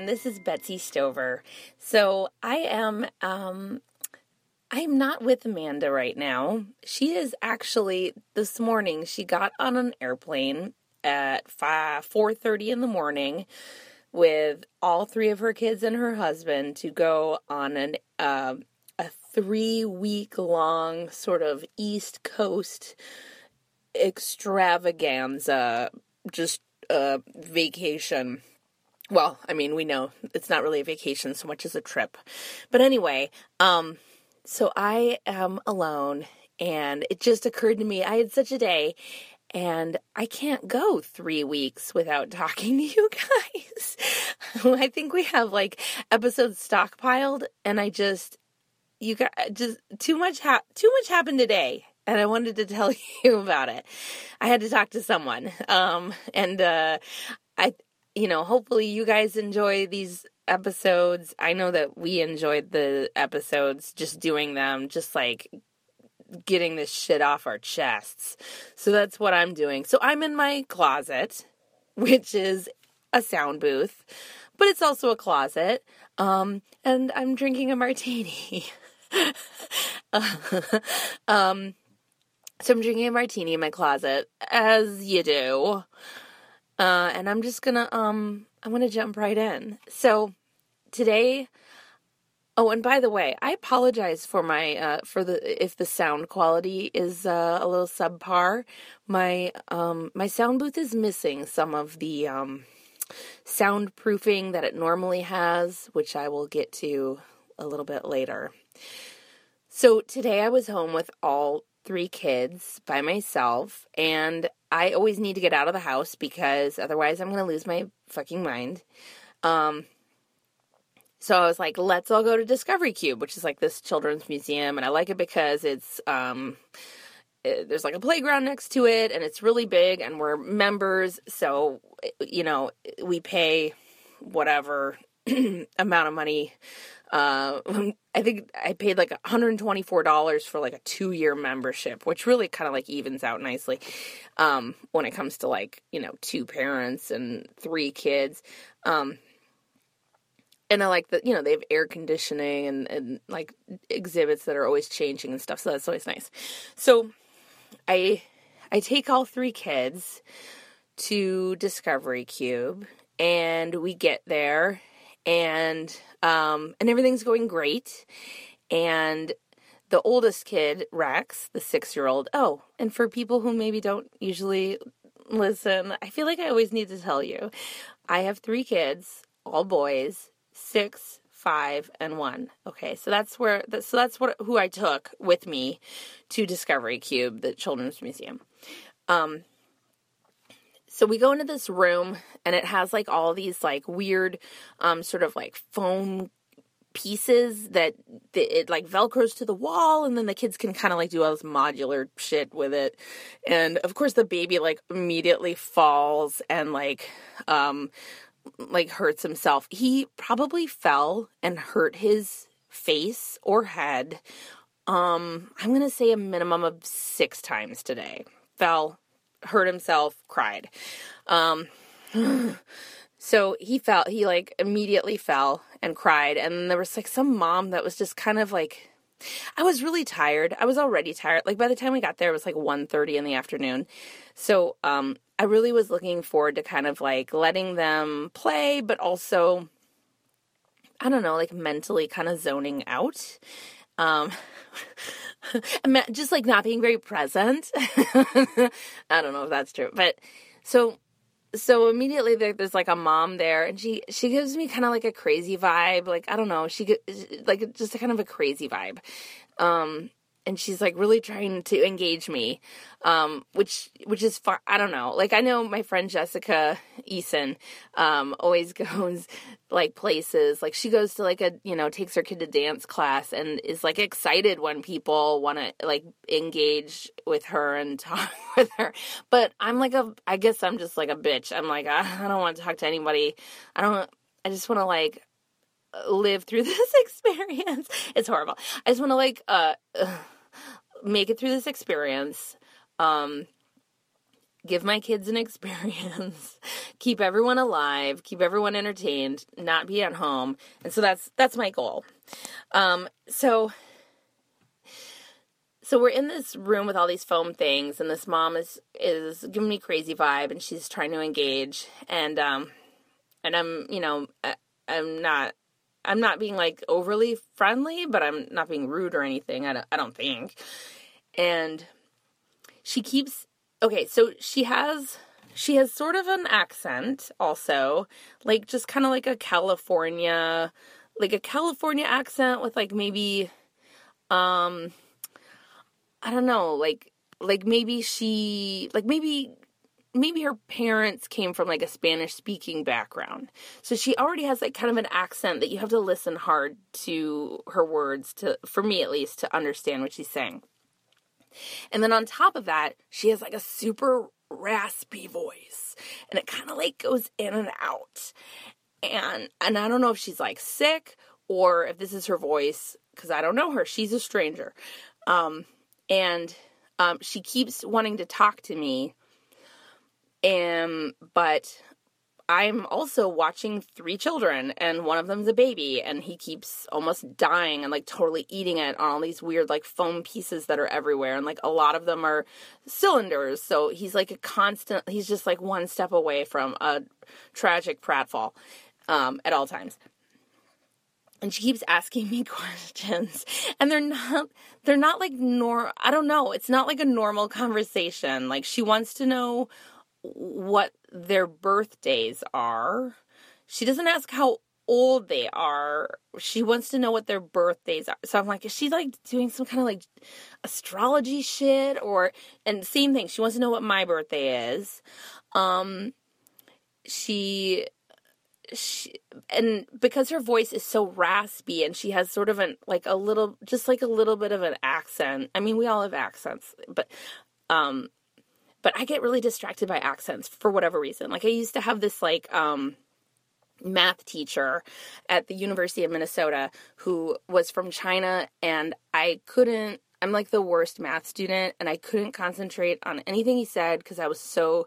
Everyone, this is Betsy Stover. So I am um I'm not with Amanda right now. She is actually this morning she got on an airplane at 5 4:30 in the morning with all three of her kids and her husband to go on an uh, a 3 week long sort of East Coast extravaganza just uh vacation well, I mean, we know it's not really a vacation so much as a trip. But anyway, um, so I am alone and it just occurred to me I had such a day and I can't go three weeks without talking to you guys. I think we have like episodes stockpiled and I just, you got just too much, ha- too much happened today and I wanted to tell you about it. I had to talk to someone. Um, and, uh, I, you know, hopefully you guys enjoy these episodes. I know that we enjoyed the episodes just doing them, just like getting this shit off our chests. So that's what I'm doing. So I'm in my closet, which is a sound booth, but it's also a closet. Um, and I'm drinking a martini. um, so I'm drinking a martini in my closet, as you do. Uh, and I'm just gonna um I'm gonna jump right in. So today Oh, and by the way, I apologize for my uh for the if the sound quality is uh, a little subpar. My um my sound booth is missing some of the um soundproofing that it normally has, which I will get to a little bit later. So today I was home with all three kids by myself, and I always need to get out of the house because otherwise I'm going to lose my fucking mind. Um, so I was like, let's all go to Discovery Cube, which is like this children's museum, and I like it because it's um, it, there's like a playground next to it, and it's really big, and we're members, so you know we pay whatever amount of money uh, I think I paid like $124 for like a two year membership, which really kind of like evens out nicely um, when it comes to like, you know, two parents and three kids. Um, and I like that, you know, they have air conditioning and, and like exhibits that are always changing and stuff. So that's always nice. So I, I take all three kids to Discovery Cube and we get there and um, and everything's going great. And the oldest kid, Rex, the six year old. Oh, and for people who maybe don't usually listen, I feel like I always need to tell you I have three kids, all boys, six, five, and one. Okay, so that's where, that, so that's what who I took with me to Discovery Cube, the Children's Museum. Um, so we go into this room and it has like all these like weird um sort of like foam pieces that it like velcros to the wall and then the kids can kind of like do all this modular shit with it. And of course the baby like immediately falls and like um like hurts himself. He probably fell and hurt his face or head um i'm gonna say a minimum of six times today. Fell hurt himself, cried. Um, so he fell, he like immediately fell and cried. And there was like some mom that was just kind of like, I was really tired. I was already tired. Like by the time we got there, it was like 1.30 in the afternoon. So, um, I really was looking forward to kind of like letting them play, but also, I don't know, like mentally kind of zoning out. Um, just like not being very present. I don't know if that's true, but so so immediately there, there's like a mom there, and she she gives me kind of like a crazy vibe. Like I don't know, she like just a kind of a crazy vibe. Um, and she's like really trying to engage me um, which which is far i don't know. Like i know my friend jessica eason um, always goes like places. Like she goes to like a you know takes her kid to dance class and is like excited when people want to like engage with her and talk with her. But i'm like a i guess i'm just like a bitch. I'm like i, I don't want to talk to anybody. I don't i just want to like live through this experience. It's horrible. I just want to like uh make it through this experience. Um give my kids an experience, keep everyone alive, keep everyone entertained, not be at home. And so that's that's my goal. Um so so we're in this room with all these foam things and this mom is is giving me crazy vibe and she's trying to engage and um and I'm, you know, I'm not I'm not being like overly friendly, but I'm not being rude or anything. I don't, I don't think. And she keeps okay, so she has she has sort of an accent also, like just kind of like a California like a California accent with like maybe um I don't know, like like maybe she like maybe maybe her parents came from like a Spanish speaking background. So she already has like kind of an accent that you have to listen hard to her words to for me at least to understand what she's saying. And then on top of that, she has like a super raspy voice and it kind of like goes in and out. And and I don't know if she's like sick or if this is her voice cuz I don't know her. She's a stranger. Um and um she keeps wanting to talk to me um, but I'm also watching three children, and one of them's a baby, and he keeps almost dying and like totally eating it on all these weird like foam pieces that are everywhere, and like a lot of them are cylinders. So he's like a constant. He's just like one step away from a tragic pratfall um, at all times. And she keeps asking me questions, and they're not they're not like nor I don't know. It's not like a normal conversation. Like she wants to know what their birthdays are. She doesn't ask how old they are. She wants to know what their birthdays are. So I'm like, is she like doing some kind of like astrology shit or and same thing. She wants to know what my birthday is. Um she she and because her voice is so raspy and she has sort of an like a little just like a little bit of an accent. I mean, we all have accents, but um but I get really distracted by accents for whatever reason. Like I used to have this like um math teacher at the University of Minnesota who was from China and I couldn't I'm like the worst math student and I couldn't concentrate on anything he said because I was so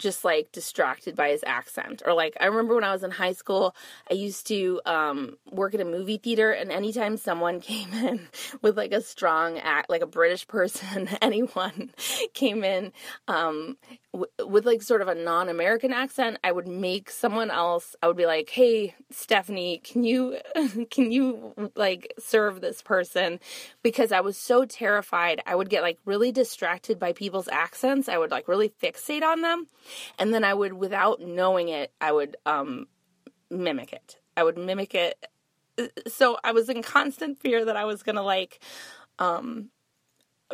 just like distracted by his accent. Or like I remember when I was in high school, I used to um, work at a movie theater, and anytime someone came in with like a strong act, like a British person, anyone came in um, w- with like sort of a non-American accent, I would make someone else. I would be like, "Hey, Stephanie, can you can you like serve this person?" Because I was so terrified, I would get like really distracted by people's accents. I would like really fixate on them and then I would, without knowing it, I would um, mimic it. I would mimic it. So I was in constant fear that I was gonna like um,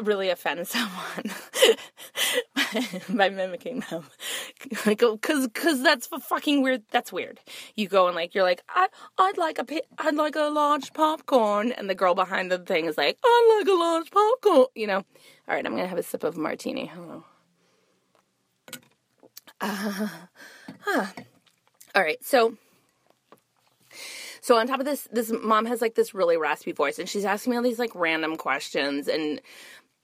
really offend someone by, mimicking them. like, cause, cause that's fucking weird. That's weird. You go and like, you're like, I, I'd like a, I'd like a large popcorn, and the girl behind the thing is like, I'd like a large popcorn. You know. All right, I'm gonna have a sip of martini. Hello. Uh, huh. All right, so so on top of this, this mom has like this really raspy voice, and she's asking me all these like random questions, and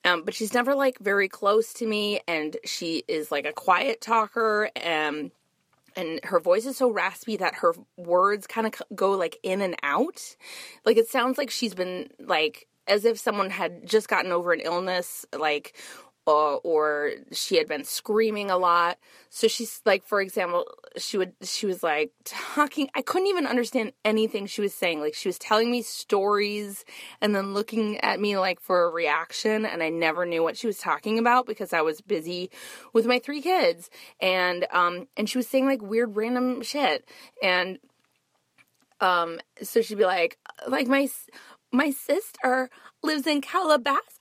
um, but she's never like very close to me, and she is like a quiet talker, and and her voice is so raspy that her words kind of go like in and out, like it sounds like she's been like as if someone had just gotten over an illness, like uh, or she had been screaming a lot. So she's like, for example, she would, she was like talking. I couldn't even understand anything she was saying. Like she was telling me stories and then looking at me like for a reaction. And I never knew what she was talking about because I was busy with my three kids. And, um, and she was saying like weird random shit. And, um, so she'd be like, like my, my sister lives in Calabasas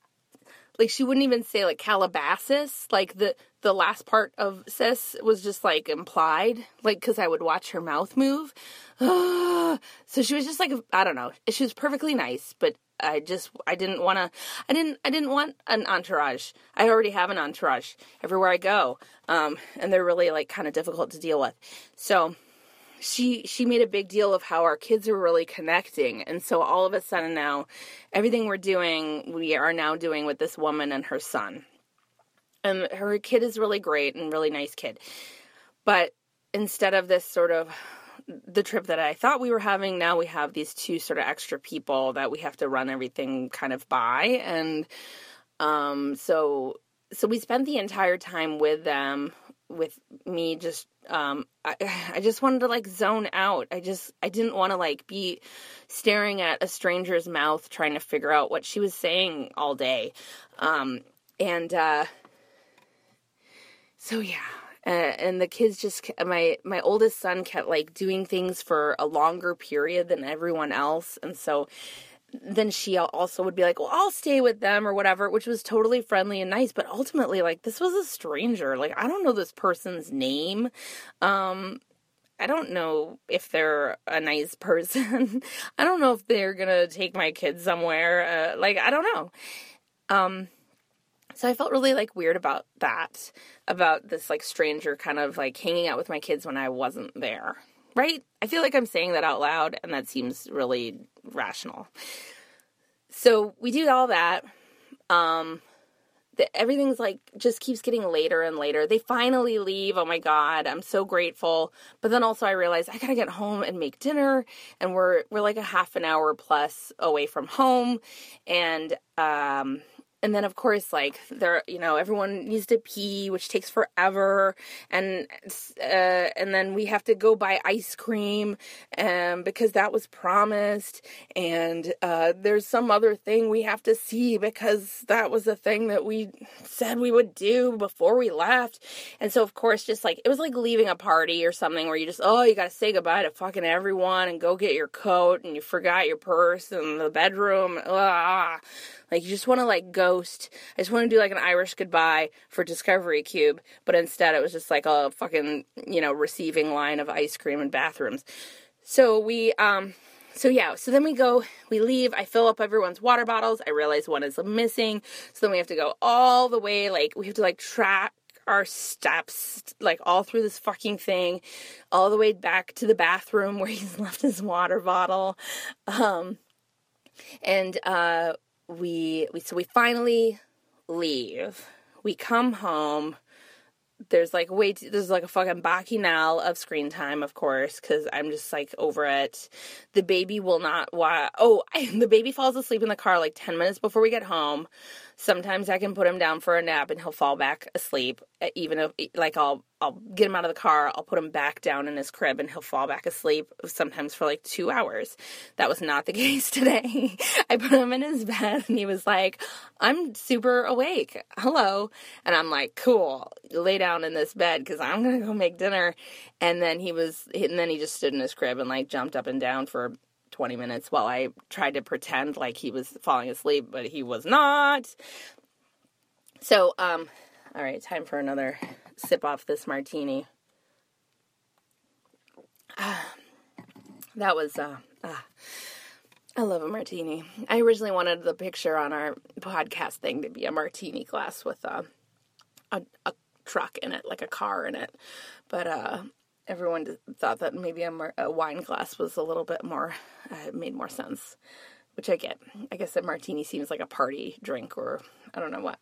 like she wouldn't even say like Calabasas. Like the the last part of sis was just like implied, like because I would watch her mouth move. so she was just like I don't know. She was perfectly nice, but I just I didn't want to. I didn't I didn't want an entourage. I already have an entourage everywhere I go, um, and they're really like kind of difficult to deal with. So she she made a big deal of how our kids are really connecting and so all of a sudden now everything we're doing we are now doing with this woman and her son and her kid is really great and really nice kid. But instead of this sort of the trip that I thought we were having, now we have these two sort of extra people that we have to run everything kind of by. And um, so so we spent the entire time with them, with me just um I, I just wanted to like zone out. I just I didn't want to like be staring at a stranger's mouth trying to figure out what she was saying all day. Um and uh so yeah, uh, and the kids just my my oldest son kept like doing things for a longer period than everyone else and so then she also would be like well i'll stay with them or whatever which was totally friendly and nice but ultimately like this was a stranger like i don't know this person's name um I don't know if they're a nice person. I don't know if they're gonna take my kids somewhere. Uh, like I don't know. Um, so I felt really like weird about that, about this like stranger kind of like hanging out with my kids when I wasn't there. Right? I feel like I'm saying that out loud and that seems really rational. So we do all that. Um the, everything's like just keeps getting later and later. They finally leave. Oh my god, I'm so grateful. But then also I realize I got to get home and make dinner and we're we're like a half an hour plus away from home and um and then of course like there you know everyone needs to pee which takes forever. And uh, and then we have to go buy ice cream um, because that was promised. And uh, there's some other thing we have to see because that was the thing that we said we would do before we left. And so of course just like it was like leaving a party or something where you just oh you gotta say goodbye to fucking everyone and go get your coat and you forgot your purse in the bedroom. Ah like you just want to like ghost. I just want to do like an Irish goodbye for Discovery Cube, but instead it was just like a fucking, you know, receiving line of ice cream and bathrooms. So we um so yeah, so then we go, we leave, I fill up everyone's water bottles. I realize one is missing. So then we have to go all the way like we have to like track our steps like all through this fucking thing all the way back to the bathroom where he's left his water bottle um and uh we, we so we finally leave. We come home. There's like way too, there's like a fucking bacchanal of screen time, of course, because I'm just like over it. The baby will not. Wa- oh, the baby falls asleep in the car like ten minutes before we get home. Sometimes I can put him down for a nap and he'll fall back asleep. Even if like I'll I'll get him out of the car, I'll put him back down in his crib and he'll fall back asleep sometimes for like 2 hours. That was not the case today. I put him in his bed and he was like, "I'm super awake. Hello." And I'm like, "Cool. Lay down in this bed cuz I'm going to go make dinner." And then he was and then he just stood in his crib and like jumped up and down for 20 minutes while I tried to pretend like he was falling asleep, but he was not. So, um, all right, time for another sip off this martini. Ah, that was, uh, ah, I love a martini. I originally wanted the picture on our podcast thing to be a martini glass with a, a, a truck in it, like a car in it. But uh, everyone thought that maybe a, mar- a wine glass was a little bit more uh, made more sense, which I get. I guess a martini seems like a party drink or I don't know what.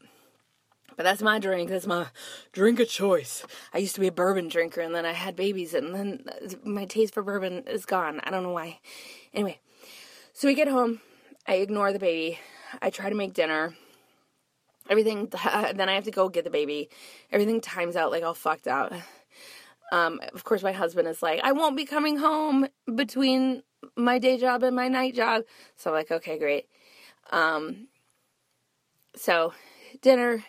But that's my drink. That's my drink of choice. I used to be a bourbon drinker and then I had babies and then my taste for bourbon is gone. I don't know why. Anyway, so we get home. I ignore the baby. I try to make dinner. Everything, then I have to go get the baby. Everything times out like all fucked out. Um, of course, my husband is like, I won't be coming home between my day job and my night job. So I'm like, okay, great. Um, so dinner.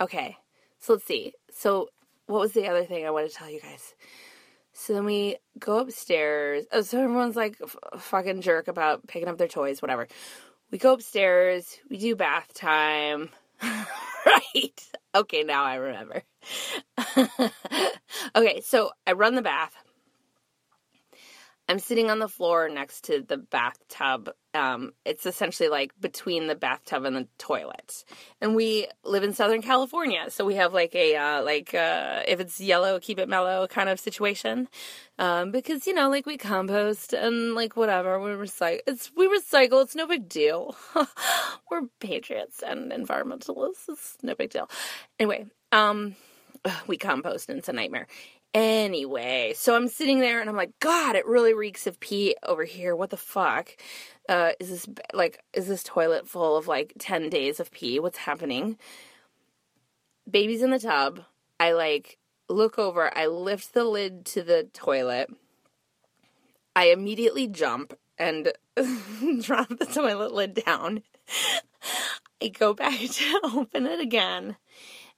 Okay. So let's see. So what was the other thing I want to tell you guys? So then we go upstairs. Oh, so everyone's like f- fucking jerk about picking up their toys, whatever. We go upstairs. We do bath time. right. Okay, now I remember. okay, so I run the bath. I'm sitting on the floor next to the bathtub. Um, it's essentially like between the bathtub and the toilet. And we live in Southern California, so we have like a uh, like uh, if it's yellow, keep it mellow kind of situation. Um, because you know, like we compost and like whatever we recycle. It's we recycle. It's no big deal. We're patriots and environmentalists. It's no big deal. Anyway, um, we compost and it's a nightmare. Anyway, so I'm sitting there and I'm like, God, it really reeks of pee over here. What the fuck? Uh, is this like, is this toilet full of like 10 days of pee? What's happening? Baby's in the tub. I like look over, I lift the lid to the toilet. I immediately jump and drop the toilet lid down. I go back to open it again.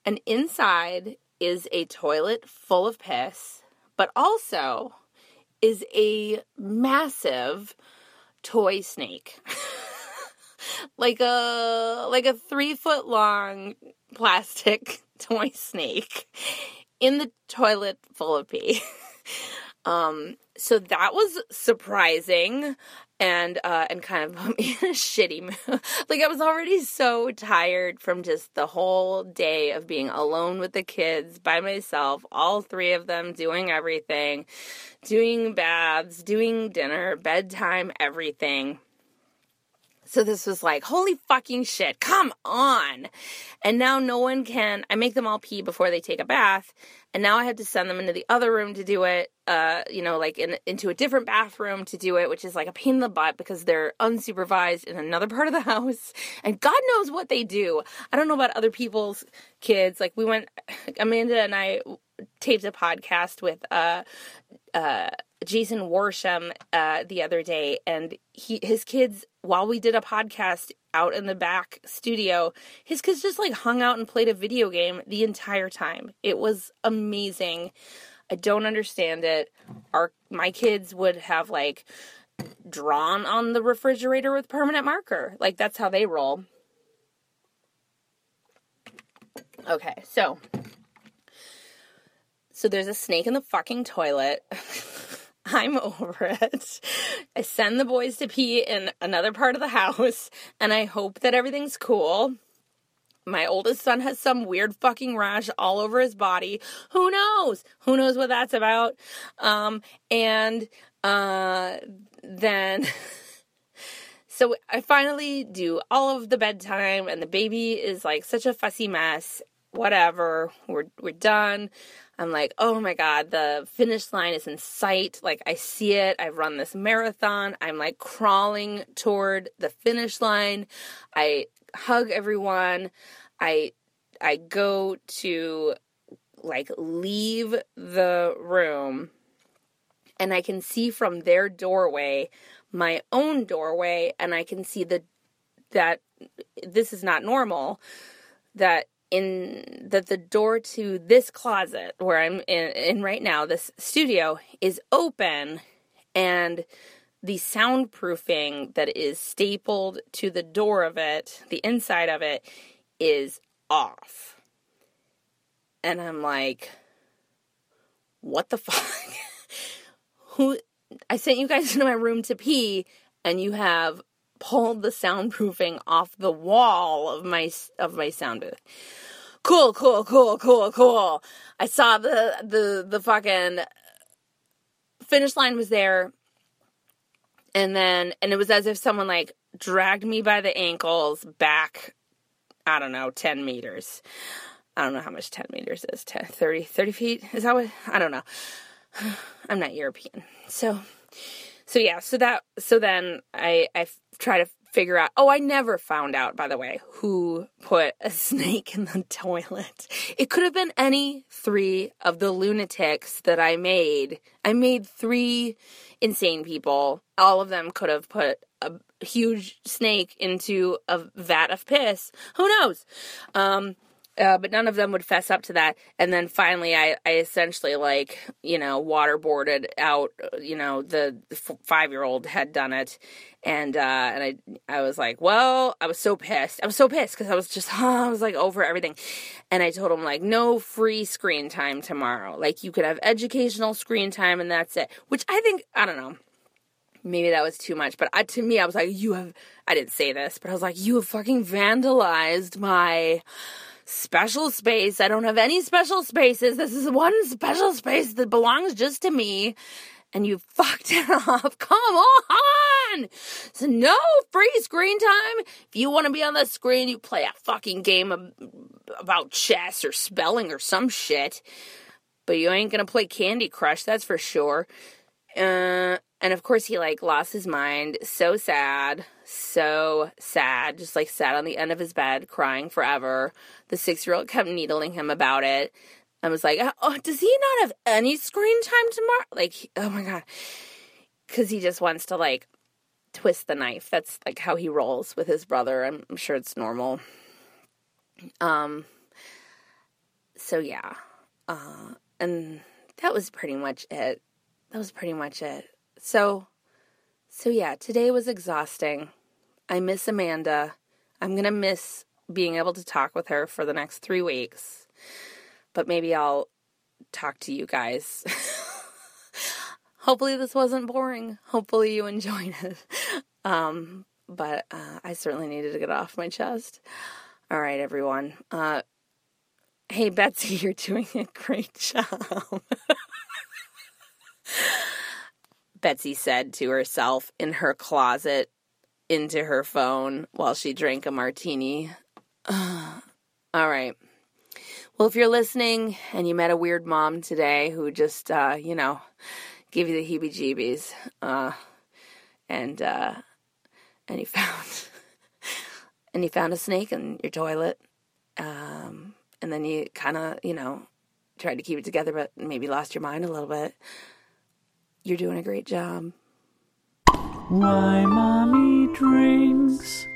And inside is a toilet full of piss, but also is a massive toy snake. like a like a three foot long plastic toy snake in the toilet full of pee. um, so that was surprising and uh, and kind of put me in a shitty mood. like I was already so tired from just the whole day of being alone with the kids by myself, all three of them doing everything, doing baths, doing dinner, bedtime, everything. So this was like, holy fucking shit, come on. And now no one can, I make them all pee before they take a bath. And now I have to send them into the other room to do it, uh, you know, like in, into a different bathroom to do it, which is like a pain in the butt because they're unsupervised in another part of the house. And God knows what they do. I don't know about other people's kids. Like we went, Amanda and I taped a podcast with, uh, uh, Jason Worsham uh, the other day, and he his kids while we did a podcast out in the back studio, his kids just like hung out and played a video game the entire time. It was amazing. I don't understand it. Our my kids would have like drawn on the refrigerator with permanent marker. Like that's how they roll. Okay, so so there's a snake in the fucking toilet. I'm over it. I send the boys to pee in another part of the house, and I hope that everything's cool. My oldest son has some weird fucking rash all over his body. Who knows? Who knows what that's about? Um, and uh, then. so I finally do all of the bedtime, and the baby is like such a fussy mess. Whatever, we're we're done. I'm like, oh my God, the finish line is in sight. Like, I see it. I've run this marathon. I'm like crawling toward the finish line. I hug everyone. I, I go to like leave the room and I can see from their doorway my own doorway and I can see the that this is not normal that in that the door to this closet where I'm in, in right now, this studio, is open and the soundproofing that is stapled to the door of it, the inside of it, is off. And I'm like, what the fuck? Who I sent you guys into my room to pee and you have pulled the soundproofing off the wall of my of my sound booth. Cool, cool, cool, cool, cool. I saw the the the fucking finish line was there and then and it was as if someone like dragged me by the ankles back i don't know 10 meters. I don't know how much 10 meters is. 10 30 30 feet? Is that what? I don't know. I'm not european. So so yeah so that so then i i try to figure out. Oh, I never found out, by the way, who put a snake in the toilet. It could have been any three of the lunatics that I made. I made three insane people. All of them could have put a huge snake into a vat of piss. Who knows? Um, uh, but none of them would fess up to that. And then finally, I, I essentially like you know waterboarded out. You know the five year old had done it, and uh, and I I was like, well, I was so pissed. I was so pissed because I was just I was like over everything, and I told him like no free screen time tomorrow. Like you could have educational screen time, and that's it. Which I think I don't know. maybe that was too much, but I, to me, I was like, you have, I didn't say this, but I was like, you have fucking vandalized my special space. I don't have any special spaces. This is one special space that belongs just to me. And you fucked it up. Come on. So no free screen time. If you want to be on the screen, you play a fucking game about chess or spelling or some shit. But you ain't gonna play Candy Crush, that's for sure. Uh, and of course, he like lost his mind. So sad. So sad. Just like sat on the end of his bed crying forever. The six year old kept needling him about it. I was like, oh, does he not have any screen time tomorrow? Like, oh my God. Because he just wants to like twist the knife. That's like how he rolls with his brother. I'm, I'm sure it's normal. Um, so yeah. Uh, and that was pretty much it. That was pretty much it. So, so yeah, today was exhausting. I miss Amanda. I'm going to miss being able to talk with her for the next three weeks. But maybe I'll talk to you guys. Hopefully, this wasn't boring. Hopefully, you enjoyed it. Um, but uh, I certainly needed to get off my chest. All right, everyone. Uh, hey, Betsy, you're doing a great job. Betsy said to herself in her closet into her phone while she drank a martini. All right. Well, if you're listening and you met a weird mom today who just, uh, you know, gave you the heebie jeebies, uh, and, uh, and you found, and you found a snake in your toilet, um, and then you kind of, you know, tried to keep it together, but maybe lost your mind a little bit. You're doing a great job. Why mommy drinks.